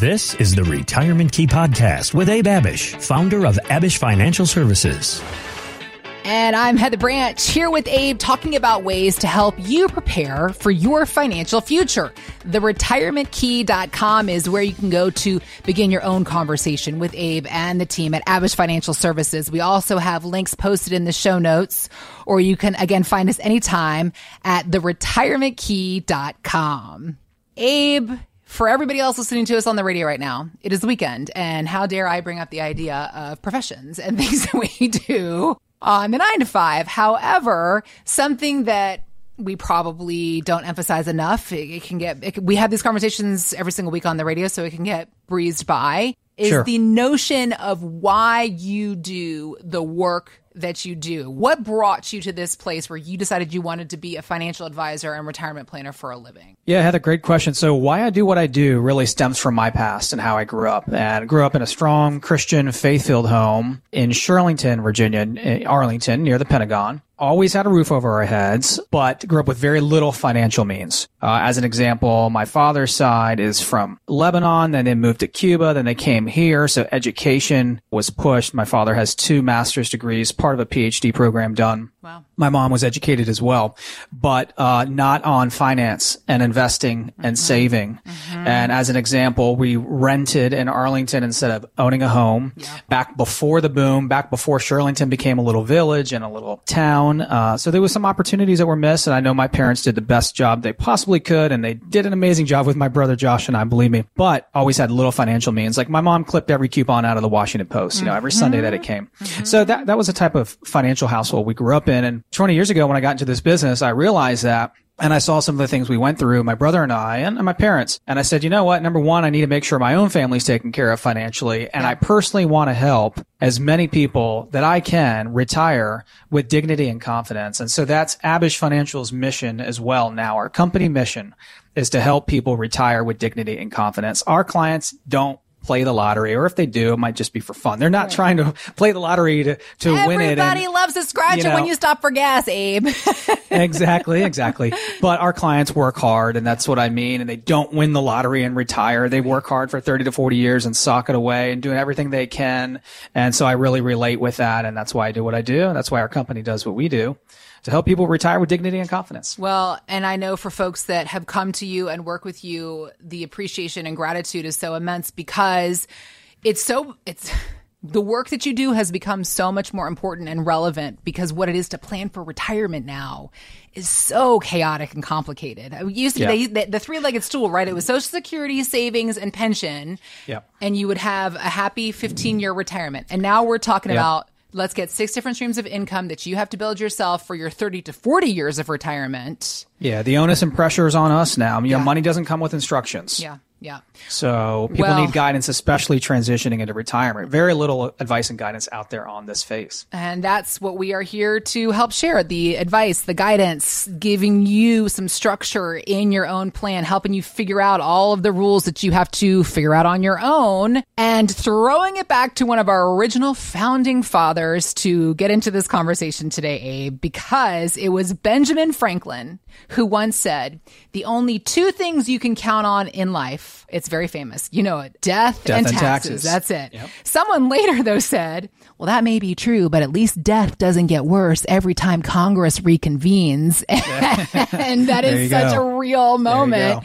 This is the Retirement Key Podcast with Abe Abish, founder of Abish Financial Services. And I'm Heather Branch here with Abe talking about ways to help you prepare for your financial future. The retirementkey.com is where you can go to begin your own conversation with Abe and the team at Abish Financial Services. We also have links posted in the show notes, or you can again find us anytime at the retirementkey.com. Abe, for everybody else listening to us on the radio right now, it is the weekend, and how dare I bring up the idea of professions and things that we do on the nine to five. However, something that we probably don't emphasize enough, it, it can get, it, we have these conversations every single week on the radio, so it can get breezed by, is Sure. the notion of why you do the work that you do. What brought you to this place where you decided you wanted to be a financial advisor and retirement planner for a living? Yeah, Heather, great question. So why I do what I do really stems from my past and how I grew up. And I grew up in a strong Christian faith-filled home in Shirlington, Virginia, in Arlington, near the Pentagon. Always had a roof over our heads, but grew up with very little financial means. Uh, as an example, my father's side is from Lebanon, then they moved to Cuba, then they came here. So education was pushed. My father has two master's degrees, part of a PhD program done. Wow. My mom was educated as well, but uh, not on finance and investing and saving. And as an example, we rented in Arlington instead of owning a home back before the boom, back before Shirlington became a little village and a little town. Uh, so there was some opportunities that were missed. And I know my parents did the best job they possibly could. And they did an amazing job with my brother Josh and I, believe me, but always had little financial means. Like my mom clipped every coupon out of the Washington Post, you know, every Sunday that it came. So that, that was the type of financial household we grew up in. And 20 years ago, when I got into this business, I realized that and I saw some of the things we went through, my brother and I, and, my parents. And I said, you know what? Number one, I need to make sure my own family's taken care of financially. And I personally want to help as many people that I can retire with dignity and confidence. And so that's Abish Financial's mission as well now. Our company mission is to help people retire with dignity and confidence. Our clients don't play the lottery, or if they do, it might just be for fun. They're not trying to play the lottery to, to win it. Everybody loves to scratch you it when you stop for gas, Abe. exactly, exactly. But our clients work hard, and that's what I mean. And they don't win the lottery and retire. They work hard for 30 to 40 years and sock it away and doing everything they can. And so I really relate with that. And that's why I do what I do. And that's why our company does what we do to help people retire with dignity and confidence. Well, and I know for folks that have come to you and work with you, the appreciation and gratitude is so immense because it's so, it's, the work that you do has become so much more important and relevant because what it is to plan for retirement now is so chaotic and complicated. It used to Yeah. be the, the three-legged stool, right? It was social security, savings, and pension. Yep. And you would have a happy 15-year retirement. And now we're talking Yep. about let's get six different streams of income that you have to build yourself for your 30 to 40 years of retirement. Yeah. The onus and pressure is on us now. You know, Yeah. money doesn't come with instructions. Yeah, yeah. So people Well- need guidance, especially transitioning into retirement. Very little advice and guidance out there on this phase. And that's what we are here to help share the advice, the guidance, giving you some structure in your own plan, helping you figure out all of the rules that you have to figure out on your own, and throwing it back to one of our original founding fathers to get into this conversation today, Abe, because it was Benjamin Franklin who once said, The only two things you can count on in life, it's very famous, you know it, death, Death and, and taxes. taxes. That's it. Someone later, though, said, well, that may be true, but at least death doesn't get worse every time Congress reconvenes. and that is such go. a real moment.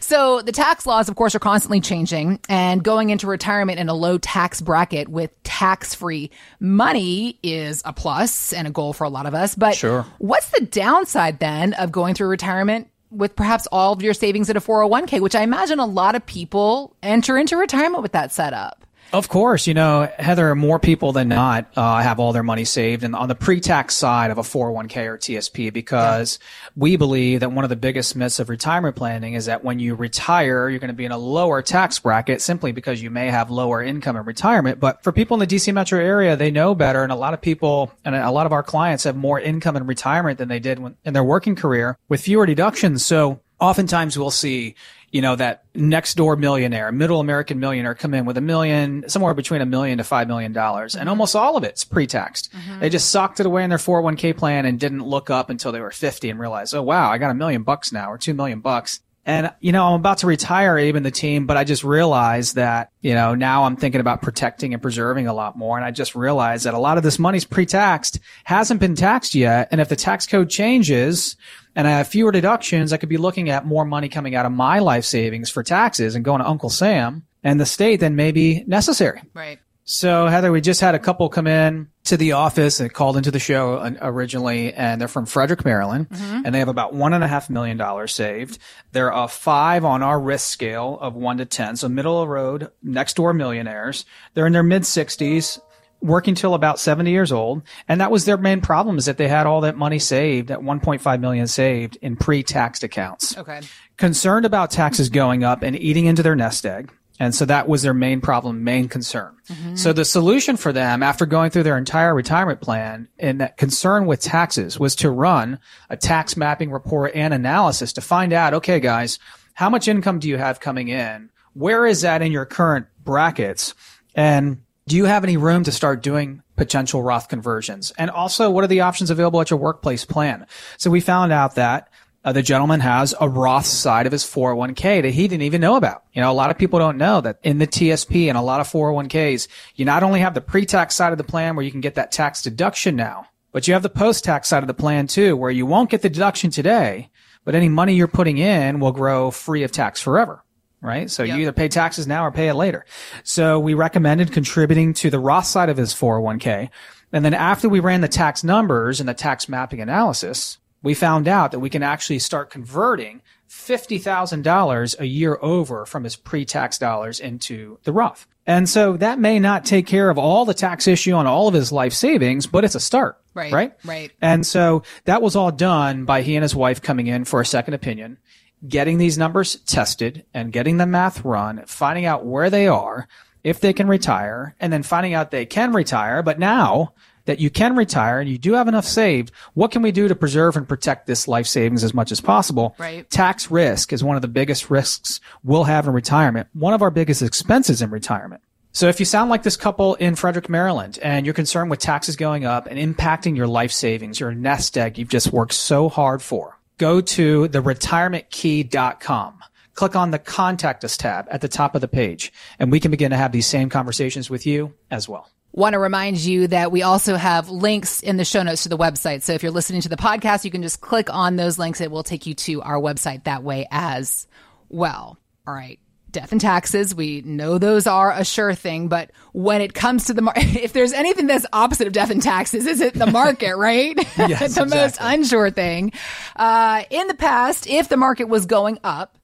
So the tax laws, of course, are constantly changing and going into retirement in a low tax bracket with tax free money is a plus and a goal for a lot of us. But Sure. what's the downside then of going through retirement with perhaps all of your savings at a 401k, which I imagine a lot of people enter into retirement with that setup? Of course, you know, Heather, more people than not uh, have all their money saved and on the pre-tax side of a 401k or TSP because we believe that one of the biggest myths of retirement planning is that when you retire, you're going to be in a lower tax bracket simply because you may have lower income in retirement. But for people in the DC metro area, they know better. And a lot of people and a lot of our clients have more income in retirement than they did when, in their working career with fewer deductions. So oftentimes we'll see you know, that next door millionaire, middle American millionaire come in with a million, somewhere between a million to five million dollars. And mm-hmm. almost all of it's pre-taxed. Mm-hmm. They just socked it away in their 401k plan and didn't look up until they were 50 and realized, oh wow, I got a million bucks now or two million bucks. And, you know, I'm about to retire Abe and the team, but I just realized that, you know, now I'm thinking about protecting and preserving a lot more. And I just realized that a lot of this money's pre-taxed, hasn't been taxed yet. And if the tax code changes and I have fewer deductions, I could be looking at more money coming out of my life savings for taxes and going to Uncle Sam and the state than may be necessary. Right. So Heather, we just had a couple come in to the office and called into the show originally, and they're from Frederick, Maryland, mm-hmm. and they have about one and a half million dollars saved. They're a five on our risk scale of one to 10. So middle of the road, next door millionaires. They're in their mid sixties, working till about 70 years old. And that was their main problem is that they had all that money saved at 1.5 million saved in pre-taxed accounts. Okay. Concerned about taxes going up and eating into their nest egg. And so that was their main problem, main concern. Mm-hmm. So the solution for them after going through their entire retirement plan and that concern with taxes was to run a tax mapping report and analysis to find out, okay, guys, how much income do you have coming in? Where is that in your current brackets? And do you have any room to start doing potential Roth conversions? And also, what are the options available at your workplace plan? So we found out that uh, the gentleman has a Roth side of his 401k that he didn't even know about. You know, a lot of people don't know that in the TSP and a lot of 401ks, you not only have the pre-tax side of the plan where you can get that tax deduction now, but you have the post-tax side of the plan too, where you won't get the deduction today, but any money you're putting in will grow free of tax forever. Right. So yep. you either pay taxes now or pay it later. So we recommended contributing to the Roth side of his 401k. And then after we ran the tax numbers and the tax mapping analysis, we found out that we can actually start converting $50,000 a year over from his pre-tax dollars into the Roth. And so that may not take care of all the tax issue on all of his life savings, but it's a start. Right. Right. Right. And so that was all done by he and his wife coming in for a second opinion, getting these numbers tested and getting the math run, finding out where they are, if they can retire, and then finding out they can retire. But now that you can retire and you do have enough saved, what can we do to preserve and protect this life savings as much as possible? Right. Tax risk is one of the biggest risks we'll have in retirement, one of our biggest expenses in retirement. So if you sound like this couple in Frederick, Maryland, and you're concerned with taxes going up and impacting your life savings, your nest egg you've just worked so hard for, go to theretirementkey.com. Click on the contact us tab at the top of the page, and we can begin to have these same conversations with you as well. Want to remind you that we also have links in the show notes to the website. So if you're listening to the podcast, you can just click on those links. It will take you to our website that way as well. All right. Death and taxes, we know those are a sure thing, but when it comes to the market, if there's anything that's opposite of death and taxes, is it the market, right? yes, the exactly. most unsure thing. Uh, in the past, if the market was going up,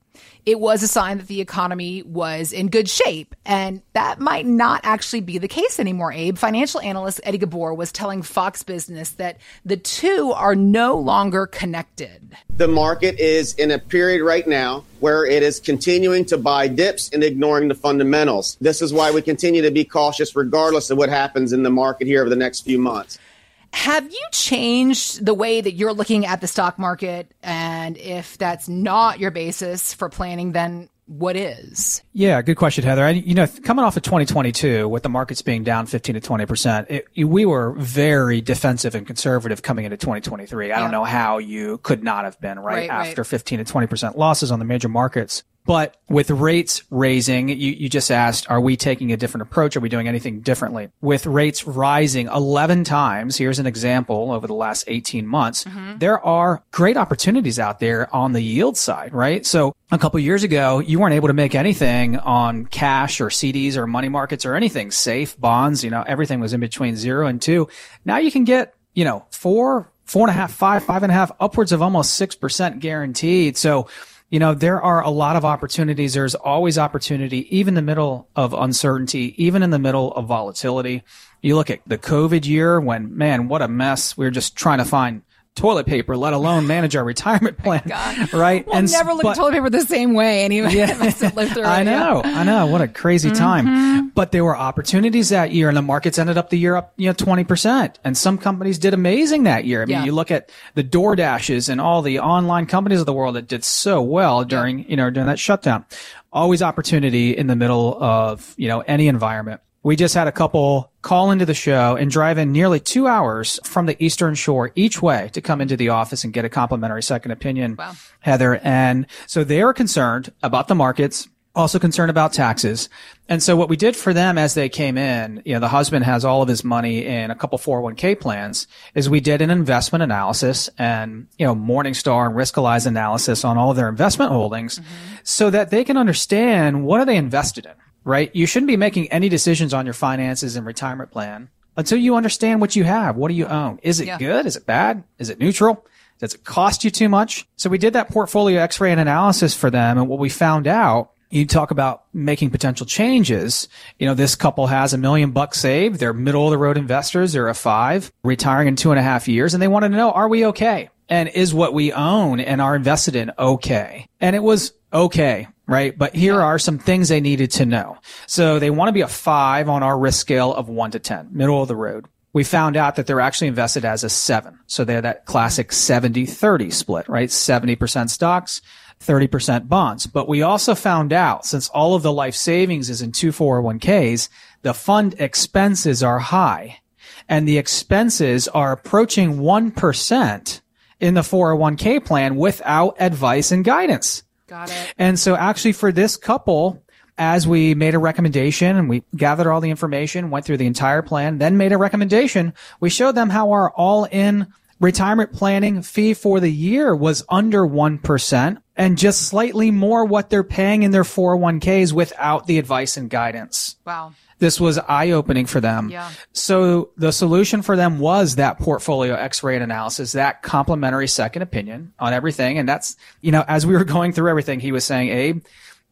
it was a sign that the economy was in good shape. And that might not actually be the case anymore, Abe. Financial analyst Eddie Ghabour was telling Fox Business that the two are no longer connected. The market is in a period right now where it is continuing to buy dips and ignoring the fundamentals. This is why we continue to be cautious regardless of what happens in the market here over the next few months. Have you changed the way that you're looking at the stock market? And if that's not your basis for planning, then what is? Yeah, good question, Heather. I, you know, coming off of 2022, with the markets being down 15 to 20 percent, we were very defensive and conservative coming into 2023. I yeah. don't know how you could not have been right, right after right. 15 to 20 percent losses on the major markets. But with rates raising, you, you just asked, are we taking a different approach? Are we doing anything differently? With rates rising 11 times, here's an example over the last 18 months, mm-hmm. there are great opportunities out there on the yield side, right? So a couple years ago, you weren't able to make anything on cash or CDs or money markets or anything safe bonds. You know, everything was in between zero and two. Now you can get, you know, four, four and a half, five, five and a half, upwards of almost 6% guaranteed. So, you know, there are a lot of opportunities. There's always opportunity, even in the middle of uncertainty, even in the middle of volatility. You look at the COVID year when, man, what a mess. We are just trying to find toilet paper, let alone manage our retirement plan. right? We'll and never look but, at toilet paper the same way anyway. Yeah, I know, I know. What a crazy mm-hmm. time. But there were opportunities that year and the markets ended up the year up, you know, 20%. And some companies did amazing that year. I mean, yeah. you look at the DoorDashes and all the online companies of the world that did so well during, yeah. you know, during that shutdown. Always opportunity in the middle of, you know, any environment We just had a couple call into the show and drive in nearly two hours from the Eastern Shore each way to come into the office and get a complimentary second opinion, Wow. Heather. And so they are concerned about the markets, also concerned about taxes. And so what we did for them as they came in, you know, the husband has all of his money in a couple 401k plans, is we did an investment analysis and, you know, Morningstar and Riskalyze analysis on all of their investment holdings mm-hmm. so that they can understand what are they invested in right? You shouldn't be making any decisions on your finances and retirement plan until you understand what you have. What do you own? Is it Yeah. good? Is it bad? Is it neutral? Does it cost you too much? So we did that portfolio x-ray and analysis for them. And what we found out, you talk about making potential changes. You know, this couple has a million bucks saved. They're middle of the road investors. They're a five retiring in two and a half years. And they wanted to know, are we okay? And is what we own and are invested in okay? And it was okay right? But here are some things they needed to know. So they want to be a five on our risk scale of one to 10, middle of the road. We found out that they're actually invested as a seven. So they're that classic 70 30 split, right? 70% stocks, 30% bonds. But we also found out since all of the life savings is in two 401ks, the fund expenses are high and the expenses are approaching 1% in the 401k plan without advice and guidance. Got it. And so actually for this couple, as we made a recommendation and we gathered all the information, went through the entire plan, then made a recommendation, we showed them how our all in retirement planning fee for the year was under 1% and just slightly more what they're paying in their 401ks without the advice and guidance. Wow. This was eye opening for them. Yeah. So the solution for them was that portfolio x-ray analysis, that complimentary second opinion on everything. And that's, you know, as we were going through everything, he was saying, Abe,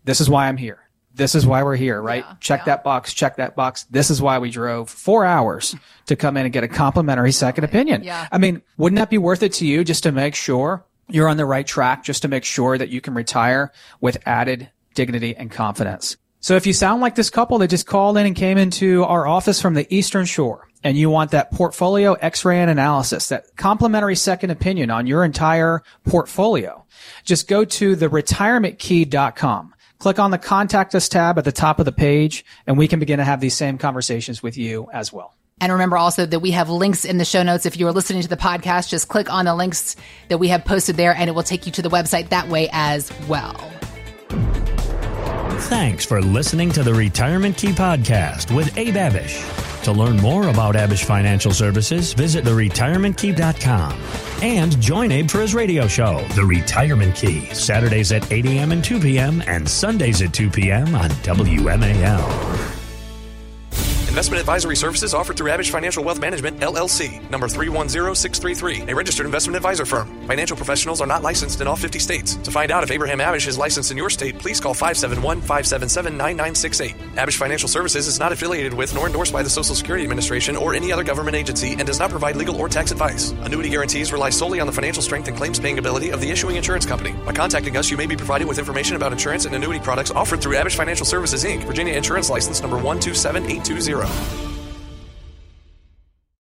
this is why I'm here. This is why we're here, right? Yeah, check yeah. that box, check that box. This is why we drove four hours to come in and get a complimentary second opinion. Yeah. I mean, wouldn't that be worth it to you just to make sure you're on the right track, just to make sure that you can retire with added dignity and confidence? So if you sound like this couple that just called in and came into our office from the Eastern Shore and you want that portfolio x-ray and analysis, that complimentary second opinion on your entire portfolio, just go to theretirementkey.com. Click on the contact us tab at the top of the page and we can begin to have these same conversations with you as well. And remember also that we have links in the show notes. If you are listening to the podcast, just click on the links that we have posted there and it will take you to the website that way as well. Thanks for listening to the Retirement Key Podcast with Abe Abish. To learn more about Abish Financial Services, visit theretirementkey.com and join Abe for his radio show, The Retirement Key, Saturdays at 8 a.m. and 2 p.m. and Sundays at 2 p.m. on WMAL. Investment advisory services offered through Abish Financial Wealth Management, LLC, number 310633, a registered investment advisor firm. Financial professionals are not licensed in all 50 states. To find out if Abraham Abish is licensed in your state, please call 571 577 9968. Abish Financial Services is not affiliated with nor endorsed by the Social Security Administration or any other government agency and does not provide legal or tax advice. Annuity guarantees rely solely on the financial strength and claims paying ability of the issuing insurance company. By contacting us, you may be provided with information about insurance and annuity products offered through Abish Financial Services Inc., Virginia Insurance License number 127820. Hero.